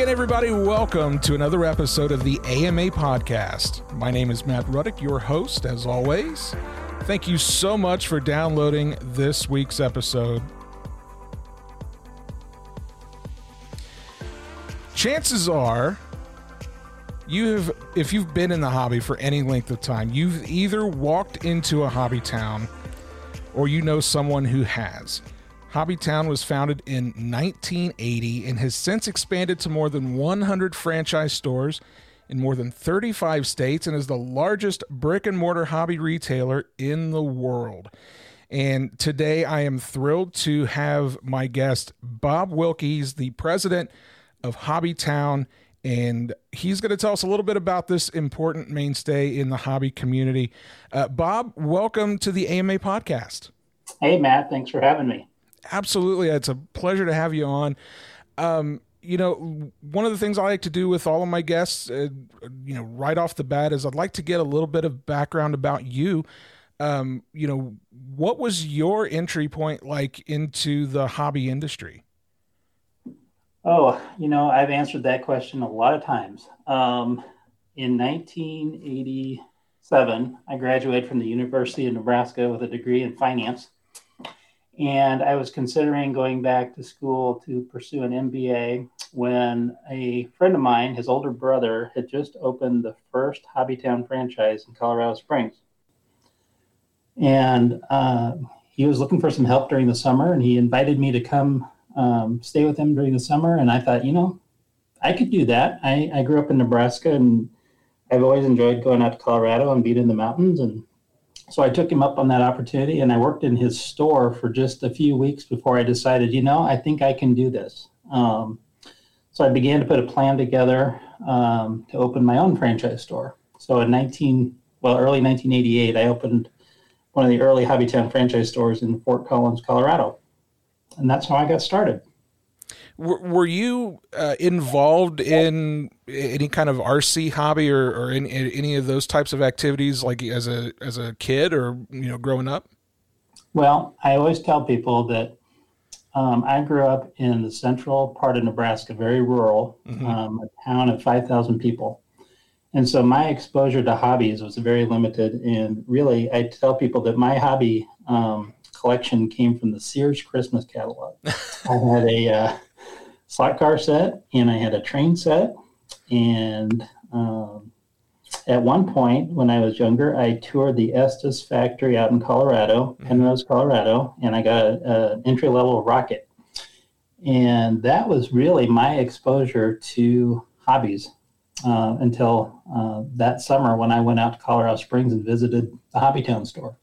Again, everybody. Welcome to another episode of the AMA Podcast. My name is Matt Ruddick, your host, as always. Thank you so much for downloading this week's episode. Chances are, you have, if you've been in the hobby for any length of time, you've either walked into a Hobbytown or you know someone who has. Hobbytown was founded in 1980 and has since expanded to more than 100 franchise stores in more than 35 states and is the largest brick and mortar hobby retailer in the world. And today I am thrilled to have my guest, Bob Wilkes, the president of Hobbytown. And he's going to tell us a little bit about this important mainstay in the hobby community. Uh, Bob, welcome to the AMA podcast. Hey, Matt. Thanks for having me. Absolutely. It's a pleasure to have you on. Um, you know, one of the things I like to do with all of my guests, uh, you know, right off the bat is I'd like to get a little bit of background about you. Um, you know, what was your entry point like into the hobby industry? Oh, you know, I've answered that question a lot of times. Um, in 1987, I graduated from the University of Nebraska with a degree in finance and I was considering going back to school to pursue an MBA when a friend of mine, his older brother, had just opened the first Hobbytown franchise in Colorado Springs. And uh, he was looking for some help during the summer, and he invited me to come um, stay with him during the summer. And I thought, you know, I could do that. I, I grew up in Nebraska, and I've always enjoyed going out to Colorado and being in the mountains and so I took him up on that opportunity and I worked in his store for just a few weeks before I decided, you know, I think I can do this. Um, so I began to put a plan together um, to open my own franchise store. So in 19, well, early 1988, I opened one of the early Hobbytown franchise stores in Fort Collins, Colorado. And that's how I got started were, you uh, involved in any kind of RC hobby or, or in, in, any of those types of activities, like as a as a kid or you know growing up? Well, I always tell people that um, I grew up in the central part of Nebraska, very rural, mm-hmm. um, a town of five thousand people. And so my exposure to hobbies was very limited. And really, I tell people that my hobby um, collection came from the Sears Christmas catalog. I had a uh, slot car set and I had a train set. And um, at one point when I was younger, I toured the Estes factory out in Colorado, mm-hmm. Penrose, Colorado, and I got an entry level rocket. And that was really my exposure to hobbies uh, until uh, that summer when I went out to Colorado Springs and visited the Hobbytown store.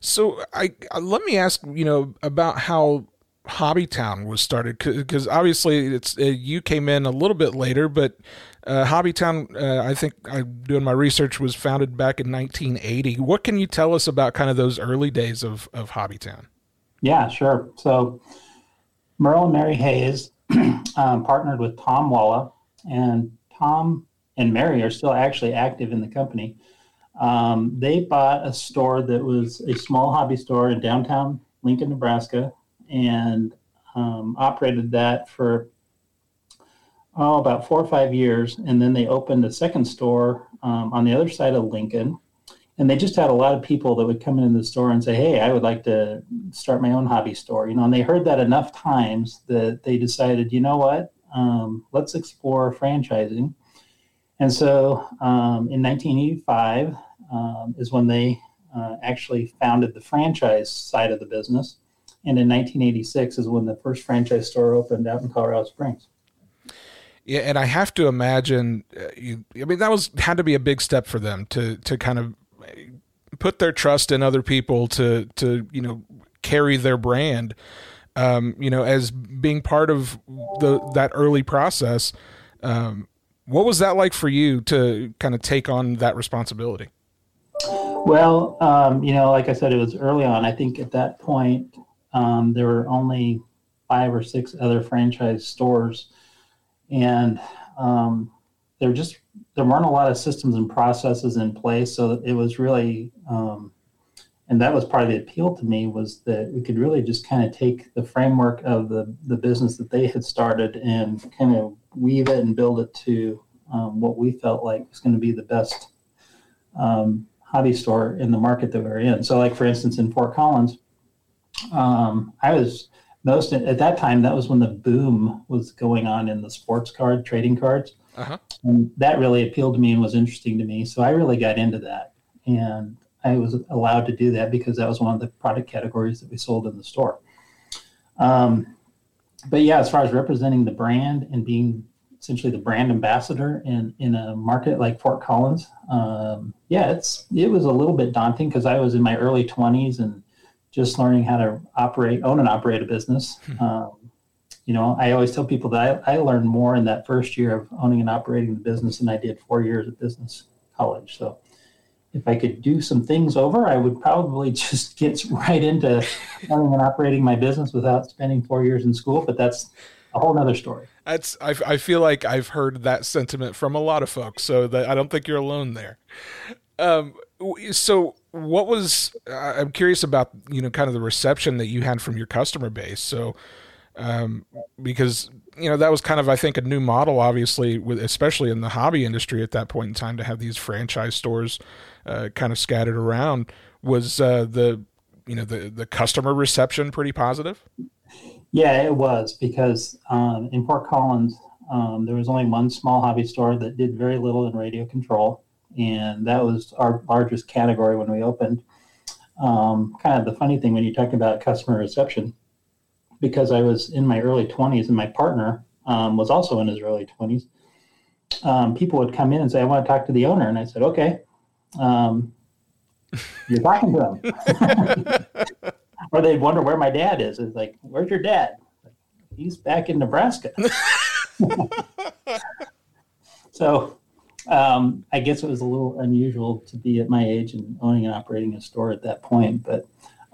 So I let me ask you know about how Hobbytown was started because obviously it's uh, you came in a little bit later, but uh, Hobbytown, uh, I think I'm doing my research, was founded back in 1980. What can you tell us about kind of those early days of of Hobbytown? Yeah, sure. So Merle and Mary Hayes um, partnered with Tom Walla, and Tom and Mary are still actually active in the company. Um, they bought a store that was a small hobby store in downtown Lincoln, Nebraska, and um, operated that for oh about four or five years, and then they opened a second store um, on the other side of Lincoln. And they just had a lot of people that would come into the store and say, "Hey, I would like to start my own hobby store." You know, and they heard that enough times that they decided, you know what, um, let's explore franchising. And so, um, in 1985 um, is when they uh, actually founded the franchise side of the business. And in 1986 is when the first franchise store opened out in Colorado Springs. Yeah, and I have to imagine. Uh, you, I mean, that was had to be a big step for them to to kind of put their trust in other people to to you know carry their brand. Um, you know, as being part of the that early process. Um, what was that like for you to kind of take on that responsibility? Well, um, you know, like I said, it was early on. I think at that point, um, there were only five or six other franchise stores, and um, there just there weren't a lot of systems and processes in place. So it was really um, and that was part of the appeal to me was that we could really just kind of take the framework of the the business that they had started and kind of weave it and build it to um, what we felt like was going to be the best um, hobby store in the market that we are in. So, like for instance, in Fort Collins, um, I was most at that time. That was when the boom was going on in the sports card trading cards, uh-huh. and that really appealed to me and was interesting to me. So I really got into that, and I was allowed to do that because that was one of the product categories that we sold in the store. Um, but yeah, as far as representing the brand and being essentially the brand ambassador in in a market like Fort Collins. Um, yeah, it's it was a little bit daunting because I was in my early 20s and just learning how to operate, own and operate a business. Hmm. Um, you know, I always tell people that I, I learned more in that first year of owning and operating the business than I did four years of business college. So if I could do some things over, I would probably just get right into owning and operating my business without spending four years in school. But that's a whole other story. That's I, I feel like I've heard that sentiment from a lot of folks, so that I don't think you're alone there. Um, so what was I'm curious about you know kind of the reception that you had from your customer base. So um, because you know that was kind of I think a new model, obviously, with especially in the hobby industry at that point in time to have these franchise stores uh, kind of scattered around. Was uh, the you know the the customer reception pretty positive? Yeah, it was because um, in Fort Collins, um, there was only one small hobby store that did very little in radio control, and that was our largest category when we opened. Um, kind of the funny thing when you talk about customer reception, because I was in my early 20s and my partner um, was also in his early 20s, um, people would come in and say, I want to talk to the owner. And I said, okay. Um, you're talking to him. or they'd wonder where my dad is. It's like, where's your dad? He's back in Nebraska. so um, I guess it was a little unusual to be at my age and owning and operating a store at that point. But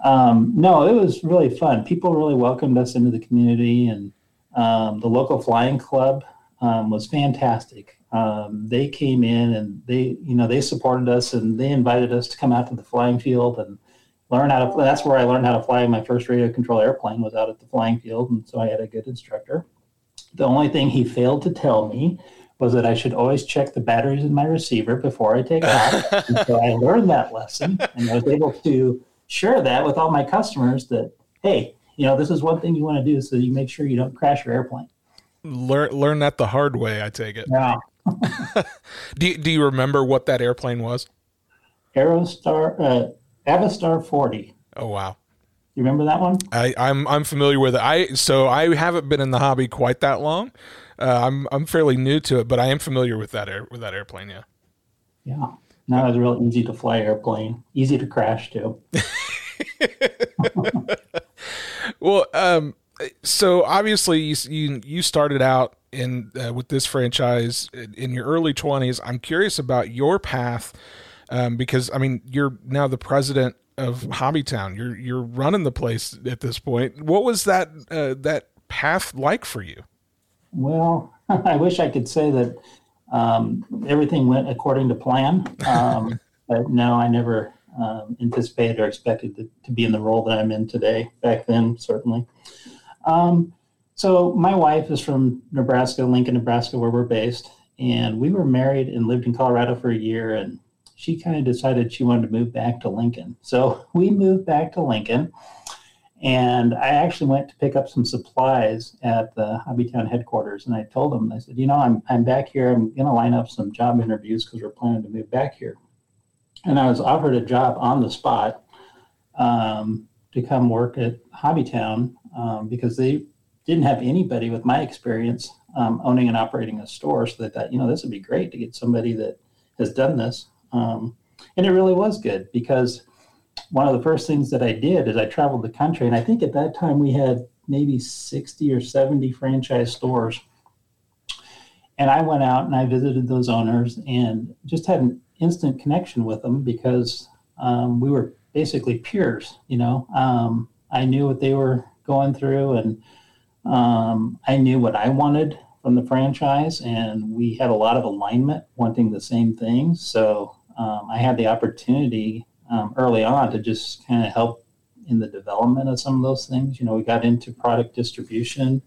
um, no, it was really fun. People really welcomed us into the community, and um, the local flying club um, was fantastic. Um, they came in and they, you know, they supported us and they invited us to come out to the flying field and learn how to. That's where I learned how to fly my first radio control airplane was out at the flying field, and so I had a good instructor. The only thing he failed to tell me was that I should always check the batteries in my receiver before I take off. and so I learned that lesson, and I was able to share that with all my customers. That hey, you know, this is one thing you want to do, so you make sure you don't crash your airplane. Learn learn that the hard way. I take it. Yeah. do you, Do you remember what that airplane was? Aerostar. Uh, Avistar 40. Oh wow. You remember that one? I, I'm I'm familiar with it. I so I haven't been in the hobby quite that long. Uh, I'm I'm fairly new to it, but I am familiar with that air with that airplane. Yeah. Yeah. Was a real easy to fly airplane. Easy to crash too. well, um, so obviously you you, you started out in uh, with this franchise in your early 20s. I'm curious about your path um, because I mean you're now the president of Hobbytown. You're you're running the place at this point. What was that uh, that path like for you? Well, I wish I could say that um, everything went according to plan, um, but no, I never um, anticipated or expected to, to, be in the role that I'm in today. Back then, certainly. Um, so my wife is from Nebraska, Lincoln, Nebraska, where we're based, and we were married and lived in Colorado for a year and she kind of decided she wanted to move back to Lincoln. So we moved back to Lincoln. And I actually went to pick up some supplies at the Hobbytown headquarters. And I told them, I said, you know, I'm, I'm back here. I'm going to line up some job interviews because we're planning to move back here. And I was offered a job on the spot um, to come work at Hobbytown um, because they didn't have anybody with my experience um, owning and operating a store. So they thought, you know, this would be great to get somebody that has done this. Um, and it really was good because one of the first things that I did is I traveled the country, and I think at that time we had maybe 60 or 70 franchise stores. And I went out and I visited those owners and just had an instant connection with them because um, we were basically peers. You know, um, I knew what they were going through, and um, I knew what I wanted from the franchise, and we had a lot of alignment, wanting the same things. So um, I had the opportunity um, early on to just kind of help in the development of some of those things. You know, we got into product distribution.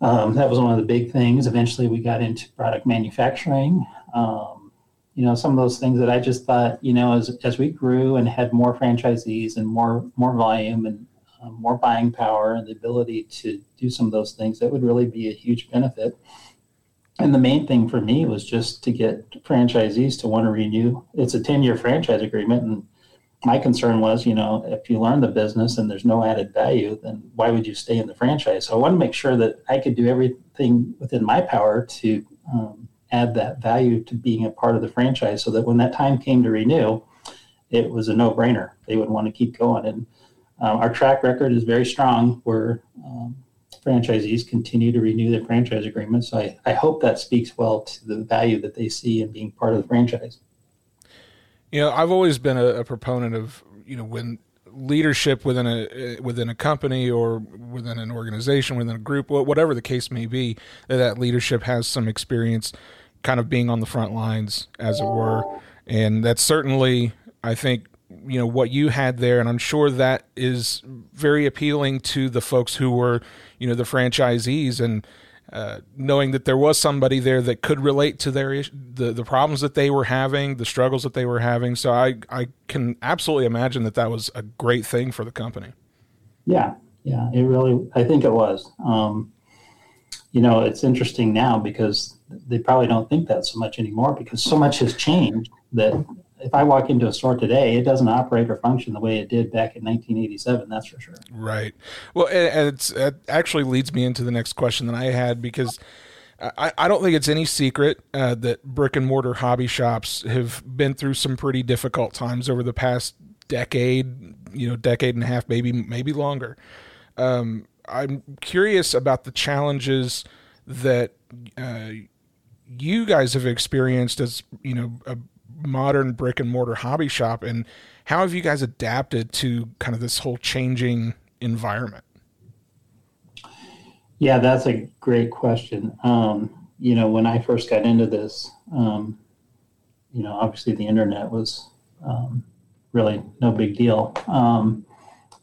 Um, that was one of the big things. Eventually, we got into product manufacturing. Um, you know, some of those things that I just thought, you know, as as we grew and had more franchisees and more more volume and um, more buying power and the ability to do some of those things, that would really be a huge benefit. And the main thing for me was just to get franchisees to want to renew. It's a 10 year franchise agreement. And my concern was, you know, if you learn the business and there's no added value, then why would you stay in the franchise? So I want to make sure that I could do everything within my power to um, add that value to being a part of the franchise so that when that time came to renew, it was a no brainer. They would want to keep going. And um, our track record is very strong. We're um, franchisees continue to renew their franchise agreements. So I, I hope that speaks well to the value that they see in being part of the franchise. You know, I've always been a, a proponent of you know when leadership within a within a company or within an organization, within a group, whatever the case may be, that, leadership has some experience, kind of being on the front lines, as it were, and that's certainly, I think, you know what you had there and i'm sure that is very appealing to the folks who were you know the franchisees and uh, knowing that there was somebody there that could relate to their the the problems that they were having, the struggles that they were having. So I I can absolutely imagine that that was a great thing for the company. Yeah, yeah, it really I think it was. Um, you know, it's interesting now because they probably don't think that so much anymore because so much has changed that if I walk into a store today, it doesn't operate or function the way it did back in 1987. That's for sure. Right. Well, it's, it actually leads me into the next question that I had because I, I don't think it's any secret uh, that brick and mortar hobby shops have been through some pretty difficult times over the past decade, you know, decade and a half, maybe maybe longer. Um, I'm curious about the challenges that uh, you guys have experienced as you know a modern brick and mortar hobby shop and how have you guys adapted to kind of this whole changing environment? Yeah that's a great question. Um, you know when i first got into this um, you know obviously the internet was um, really no big deal um,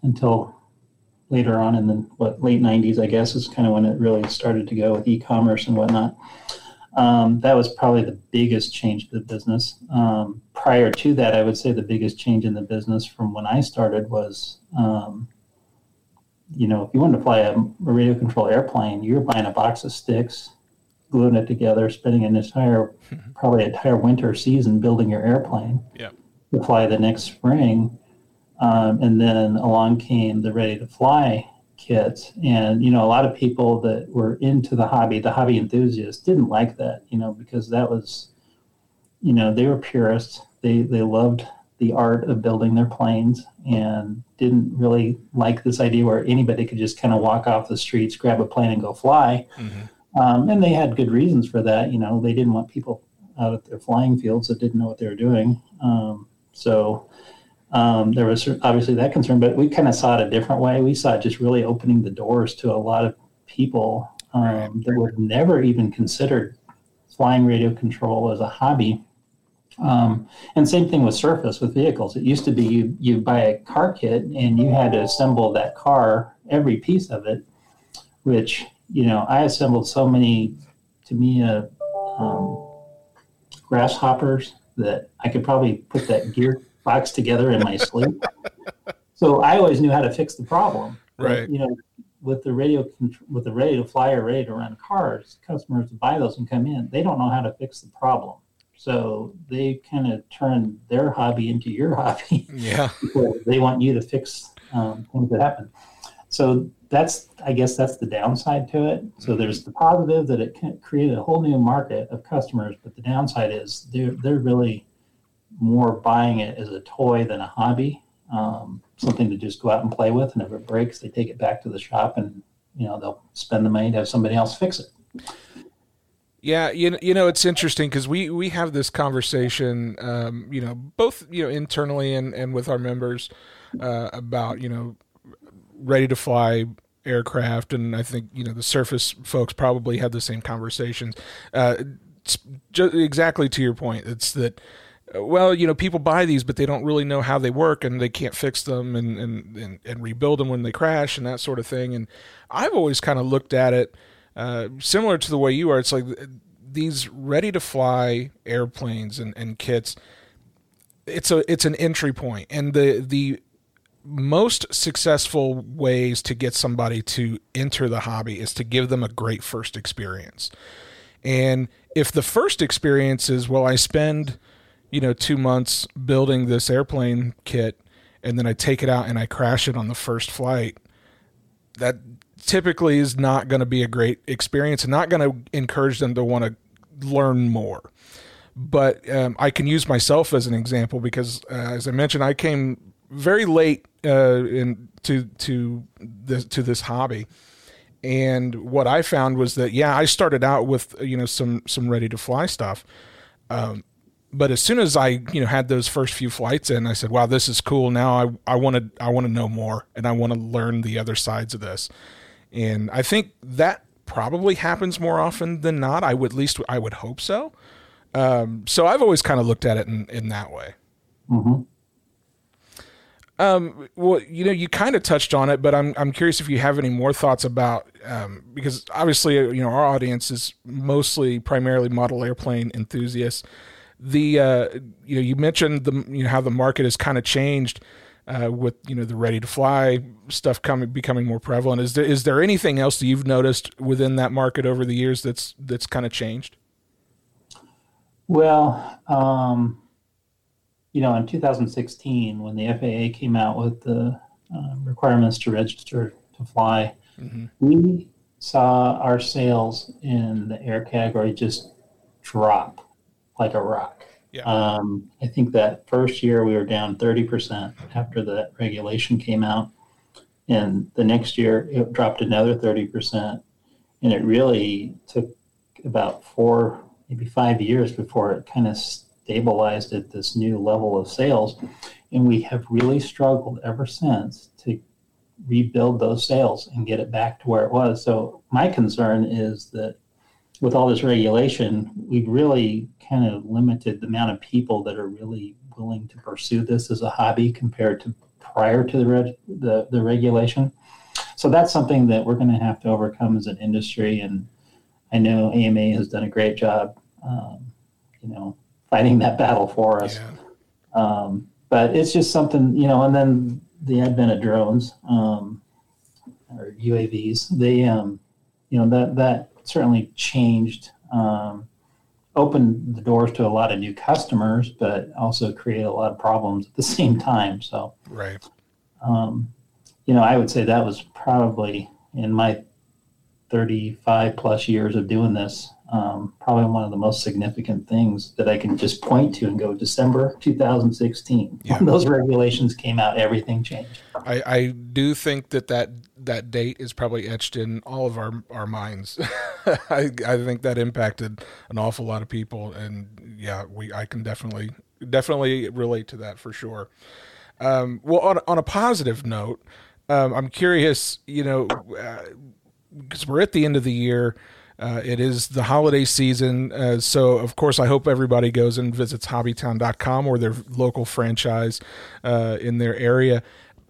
until later on in the what late 90s i guess is kind of when it really started to go with e-commerce and whatnot um, that was probably the biggest change to the business. Um, prior to that, I would say the biggest change in the business from when I started was, um, you know, if you wanted to fly a, a radio control airplane, you were buying a box of sticks, gluing it together, spending an entire, probably entire winter season building your airplane yeah. to fly the next spring. Um, and then along came the ready to fly kits and you know a lot of people that were into the hobby the hobby enthusiasts didn't like that you know because that was you know they were purists. They they loved the art of building their planes and didn't really like this idea where anybody could just kind of walk off the streets grab a plane and go fly. Mm-hmm. um, and they had good reasons for that you know they didn't want people out at their flying fields that didn't know what they were doing. Um, so um, there was obviously that concern, but we kind of saw it a different way. We saw it just really opening the doors to a lot of people um, right. that would never even considered flying radio control as a hobby. Um, and same thing with surface with vehicles. It used to be you you buy a car kit and you had to assemble that car, every piece of it, which you know I assembled so many to me uh, um, grasshoppers that I could probably put that gear box together in my sleep. so I always knew how to fix the problem. Right. You know, with the radio with the ready to fly or ready to run cars, customers buy those and come in, they don't know how to fix the problem. So they kind of turn their hobby into your hobby. Yeah. they want you to fix um, things that happen. So that's, I guess, that's the downside to it. So mm-hmm. there's the positive that it created a whole new market of customers, but the downside is they're they're really more buying it as a toy than a hobby, um, something to just go out and play with. And if it breaks, they take it back to the shop and you know they'll spend the money to have somebody else fix it. Yeah, you know, you know it's interesting because we we have this conversation, um, you know, both you know internally and and with our members uh, about you know ready to fly aircraft, and I think you know the surface folks probably have the same conversations. Uh, exactly to your point, it's that well, you know, people buy these, but they don't really know how they work and they can't fix them and, and, and, and rebuild them when they crash and that sort of thing. And I've always kind of looked at it uh, similar to the way you are. It's like these ready to fly airplanes and, and kits. It's a it's an entry point, and the the most successful ways to get somebody to enter the hobby is to give them a great first experience. And if the first experience is, well, I spend, you know, two months building this airplane kit and then I take it out and I crash it on the first flight, that typically is not going to be a great experience and not going to encourage them to want to learn more. But um, I can use myself as an example because, uh, as I mentioned, I came very late uh, in to to this to this hobby, and what I found was that yeah, I started out with you know some some ready to fly stuff, um, but as soon as I you know had those first few flights in, I said, wow, this is cool. Now I I want to I want to know more and I want to learn the other sides of this, and I think that probably happens more often than not. I would at least I would hope so. Um, so I've always kind of looked at it in, in that way. Mm-hmm. Um, well, you know, you kind of touched on it, but I'm I'm curious if you have any more thoughts about um, because obviously, you know, our audience is mostly primarily model airplane enthusiasts. The uh, you know, you mentioned the you know how the market has kind of changed uh, with you know the ready to fly stuff coming becoming more prevalent. Is there is there anything else that you've noticed within that market over the years that's that's kind of changed? Well, um, you know, in 2016, when the FAA came out with the uh, requirements to register to fly, mm-hmm. we saw our sales in the air category just drop like a rock. Yeah. Um, I think that first year we were down 30% after that regulation came out. And the next year it dropped another 30%. And it really took about four, maybe five years before it kind of stabilized at this new level of sales. And we have really struggled ever since to rebuild those sales and get it back to where it was. So my concern is that with all this regulation, we've really kind of limited the amount of people that are really willing to pursue this as a hobby compared to prior to the reg- the, the regulation. So that's something that we're going to have to overcome as an industry. And I know AMA has done a great job, um, you know, fighting that battle for us. Yeah. Um, but it's just something, you know, and then the advent of drones um, or UAVs, they, um, you know, that that certainly changed, um, opened the doors to a lot of new customers, but also created a lot of problems at the same time. So, right. Um, you know, I would say that was probably in my 35 plus years of doing this, um, probably one of the most significant things that I can just point to and go December 2016. Yeah. When those regulations came out, everything changed. I, I do think that, that that date is probably etched in all of our, our minds. I, I think that impacted an awful lot of people. And yeah, we, I can definitely, definitely relate to that for sure. Um, well, on, on a positive note, um, I'm curious, you know, because uh, we're at the end of the year, uh, it is the holiday season, uh, so of course I hope everybody goes and visits hobbytown.com or their local franchise uh, in their area.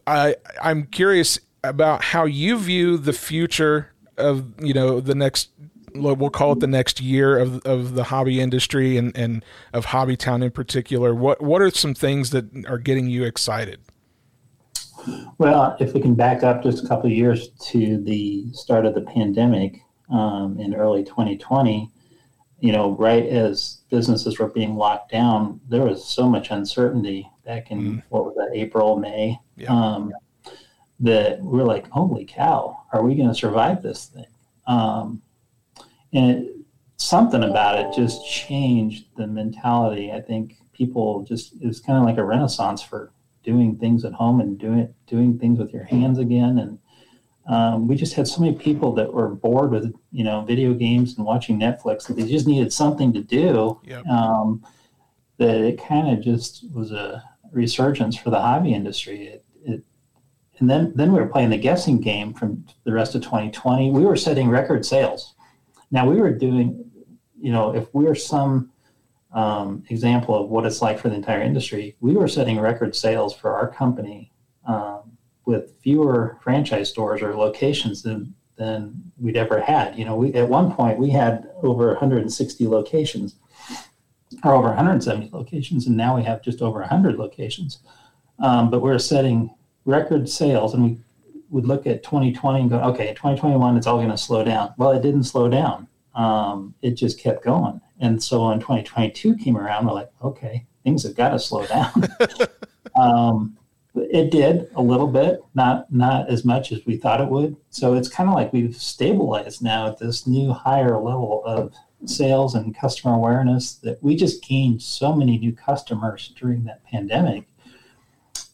I I'm curious about how you view the future of you know the next we'll call it the next year of of the hobby industry and and of Hobbytown in particular. What what are some things that are getting you excited? Well, if we can back up just a couple years to the start of the pandemic, um, in early 2020, you know, right as businesses were being locked down, there was so much uncertainty back in mm. what was that, April, May, yeah. um, that we're like, holy cow, are we going to survive this thing? Um, and it, something about it just changed the mentality. I think people just, it was kind of like a renaissance for doing things at home and doing doing things with your hands again and um, we just had so many people that were bored with you know video games and watching Netflix that they just needed something to do. Yep. Um, that it kind of just was a resurgence for the hobby industry. It, it, and then then we were playing the guessing game from the rest of 2020. We were setting record sales. Now we were doing, you know, if we're some um, example of what it's like for the entire industry. We were setting record sales for our company um, with fewer franchise stores or locations than than we'd ever had. You know, we at one point we had over 160 locations, or over 170 locations, and now we have just over 100 locations. Um, but we're setting record sales, and we would look at 2020 and go, okay, 2021, it's all going to slow down. Well, it didn't slow down. Um, it just kept going. And so when 2022 came around, we're like, okay, things have got to slow down. um, it did a little bit, not not as much as we thought it would. So it's kind of like we've stabilized now at this new higher level of sales and customer awareness that we just gained so many new customers during that pandemic.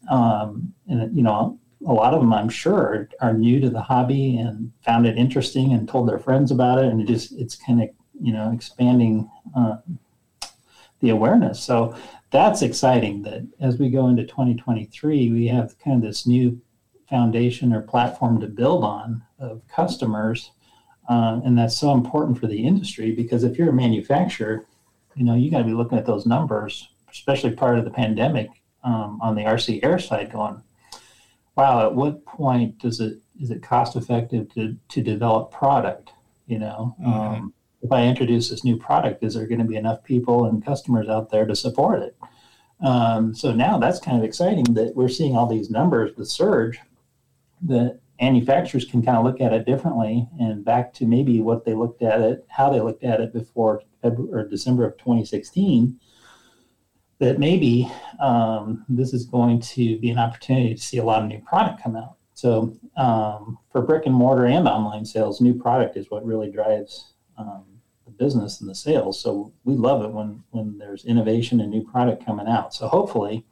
Um, and you know, a lot of them, I'm sure, are new to the hobby and found it interesting and told their friends about it, and it just it's kind of you know expanding uh, the awareness. So that's exciting. That as we go into 2023, we have kind of this new foundation or platform to build on of customers, uh, and that's so important for the industry because if you're a manufacturer, you know you got to be looking at those numbers, especially part of the pandemic um, on the RC air side, going wow, at what point does it is it cost effective to to develop product? You know, mm-hmm. um, if I introduce this new product, is there going to be enough people and customers out there to support it? Um, so now that's kind of exciting that we're seeing all these numbers, the surge, that manufacturers can kind of look at it differently and back to maybe what they looked at it, how they looked at it before February or December of 2016 that maybe um, this is going to be an opportunity to see a lot of new product come out. So um, for brick and mortar and online sales, new product is what really drives business and the sales. So we love it when when there's innovation and new product coming out. So hopefully,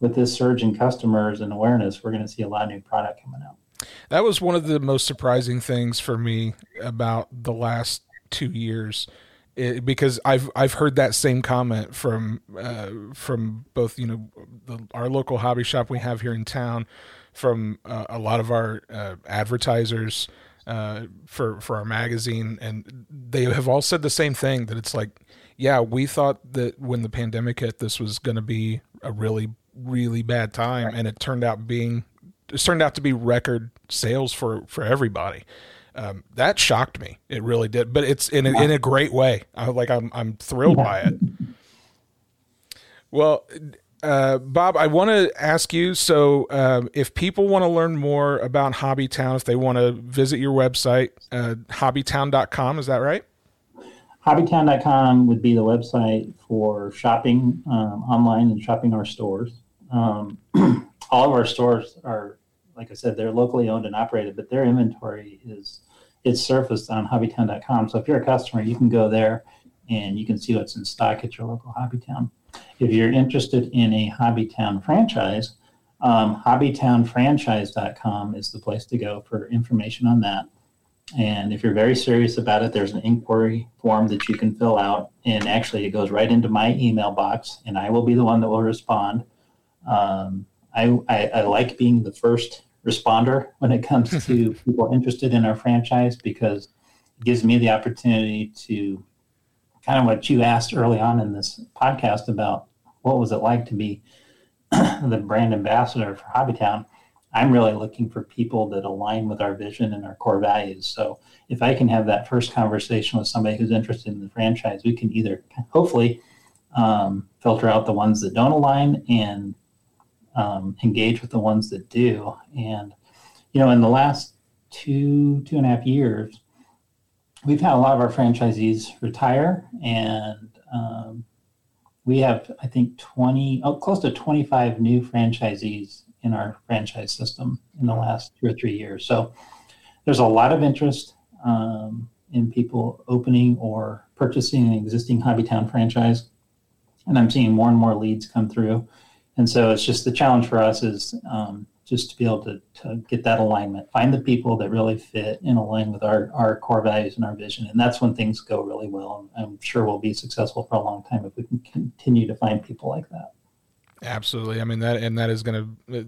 with this surge in customers and awareness, we're going to see a lot of new product coming out. That was one of the most surprising things for me about the last two years it, because I've I've heard that same comment from uh, from both you know the, our local hobby shop we have here in town, from uh, a lot of our uh, advertisers uh, for for our magazine, and they have all said the same thing that it's like, yeah, we thought that when the pandemic hit, this was going to be a really really bad time, and it turned out being it turned out to be record sales for for everybody um, that shocked me. It really did, but it's in a, in a great way. I like I'm I'm thrilled by it. Well, uh, Bob, I want to ask you. So, um, if people want to learn more about Hobbytown, if they want to visit your website, uh, hobbytown.com, is that right? Hobbytown.com would be the website for shopping um, online and shopping our stores. Um, all of our stores are like I said, they're locally owned and operated, but their inventory is it's surfaced on hobbytown.com. So if you're a customer, you can go there and you can see what's in stock at your local Hobbytown. If you're interested in a Hobbytown franchise, um, hobbytownfranchise.com is the place to go for information on that. And if you're very serious about it, there's an inquiry form that you can fill out. And actually, it goes right into my email box, and I will be the one that will respond. Um, I, I, I, like being the first responder when it comes to people interested in our franchise because it gives me the opportunity to kind of what you asked early on in this podcast about what was it like to be the brand ambassador for Hobbytown. I'm really looking for people that align with our vision and our core values. So if I can have that first conversation with somebody who's interested in the franchise, we can either hopefully um, filter out the ones that don't align and um, engage with the ones that do. And, you know, in the last two, two and a half years, we've had a lot of our franchisees retire and um, we have, I think, 20, oh, close to 25 new franchisees in our franchise system in the last two or three years. So there's a lot of interest um, in people opening or purchasing an existing Hobbytown franchise. And I'm seeing more and more leads come through and so it's just the challenge for us is um, just to be able to, to get that alignment, find the people that really fit and align with our, our core values and our vision. And that's when things go really well. I'm sure we'll be successful for a long time if we can continue to find people like that. Absolutely. I mean that, and that is going to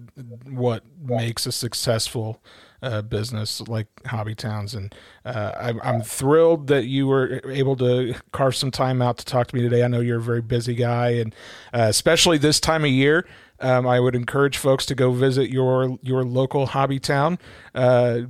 what makes a successful uh, business like Hobbytowns. And uh, I, I'm thrilled that you were able to carve some time out to talk to me today. I know you're a very busy guy, and uh, especially this time of year. Um, I would encourage folks to go visit your your local Hobbytown. Uh,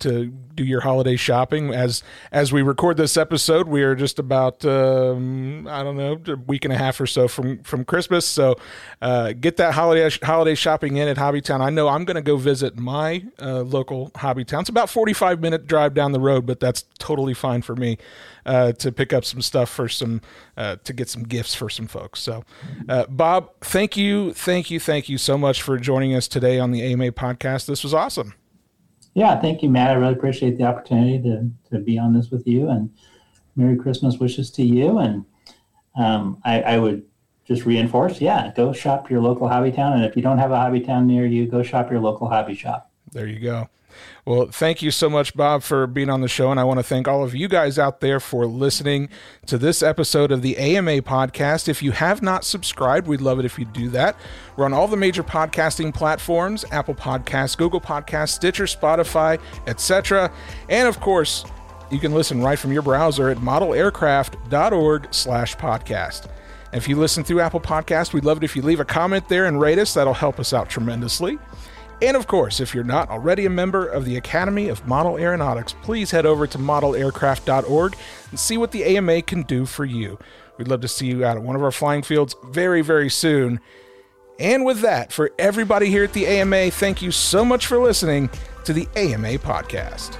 to do your holiday shopping. As as we record this episode, we are just about um, I don't know a week and a half or so from from Christmas. So uh, get that holiday holiday shopping in at Hobbytown. I know I'm going to go visit my uh, local Hobbytown. It's about 45 minute drive down the road, but that's totally fine for me uh, to pick up some stuff for some uh, to get some gifts for some folks. So, uh, Bob, thank you, thank you, thank you so much for joining us today on the AMA podcast. This was awesome. Yeah, thank you, Matt. I really appreciate the opportunity to, to be on this with you and Merry Christmas wishes to you. And um, I, I, would just reinforce, yeah, go shop your local Hobbytown. And if you don't have a Hobbytown near you, go shop your local hobby shop. There you go. Well, thank you so much, Bob, for being on the show. And I want to thank all of you guys out there for listening to this episode of the AMA podcast. If you have not subscribed, we'd love it if you do that. We're on all the major podcasting platforms Apple Podcasts, Google Podcasts, Stitcher, Spotify, etc. And of course, you can listen right from your browser at modelaircraft.org slash podcast. If you listen through Apple Podcasts, we'd love it if you leave a comment there and rate us. That'll help us out tremendously. And of course, if you're not already a member of the Academy of Model Aeronautics, please head over to modelaircraft.org and see what the AMA can do for you. We'd love to see you out at one of our flying fields very, very soon. And with that, for everybody here at the AMA, thank you so much for listening to the AMA podcast.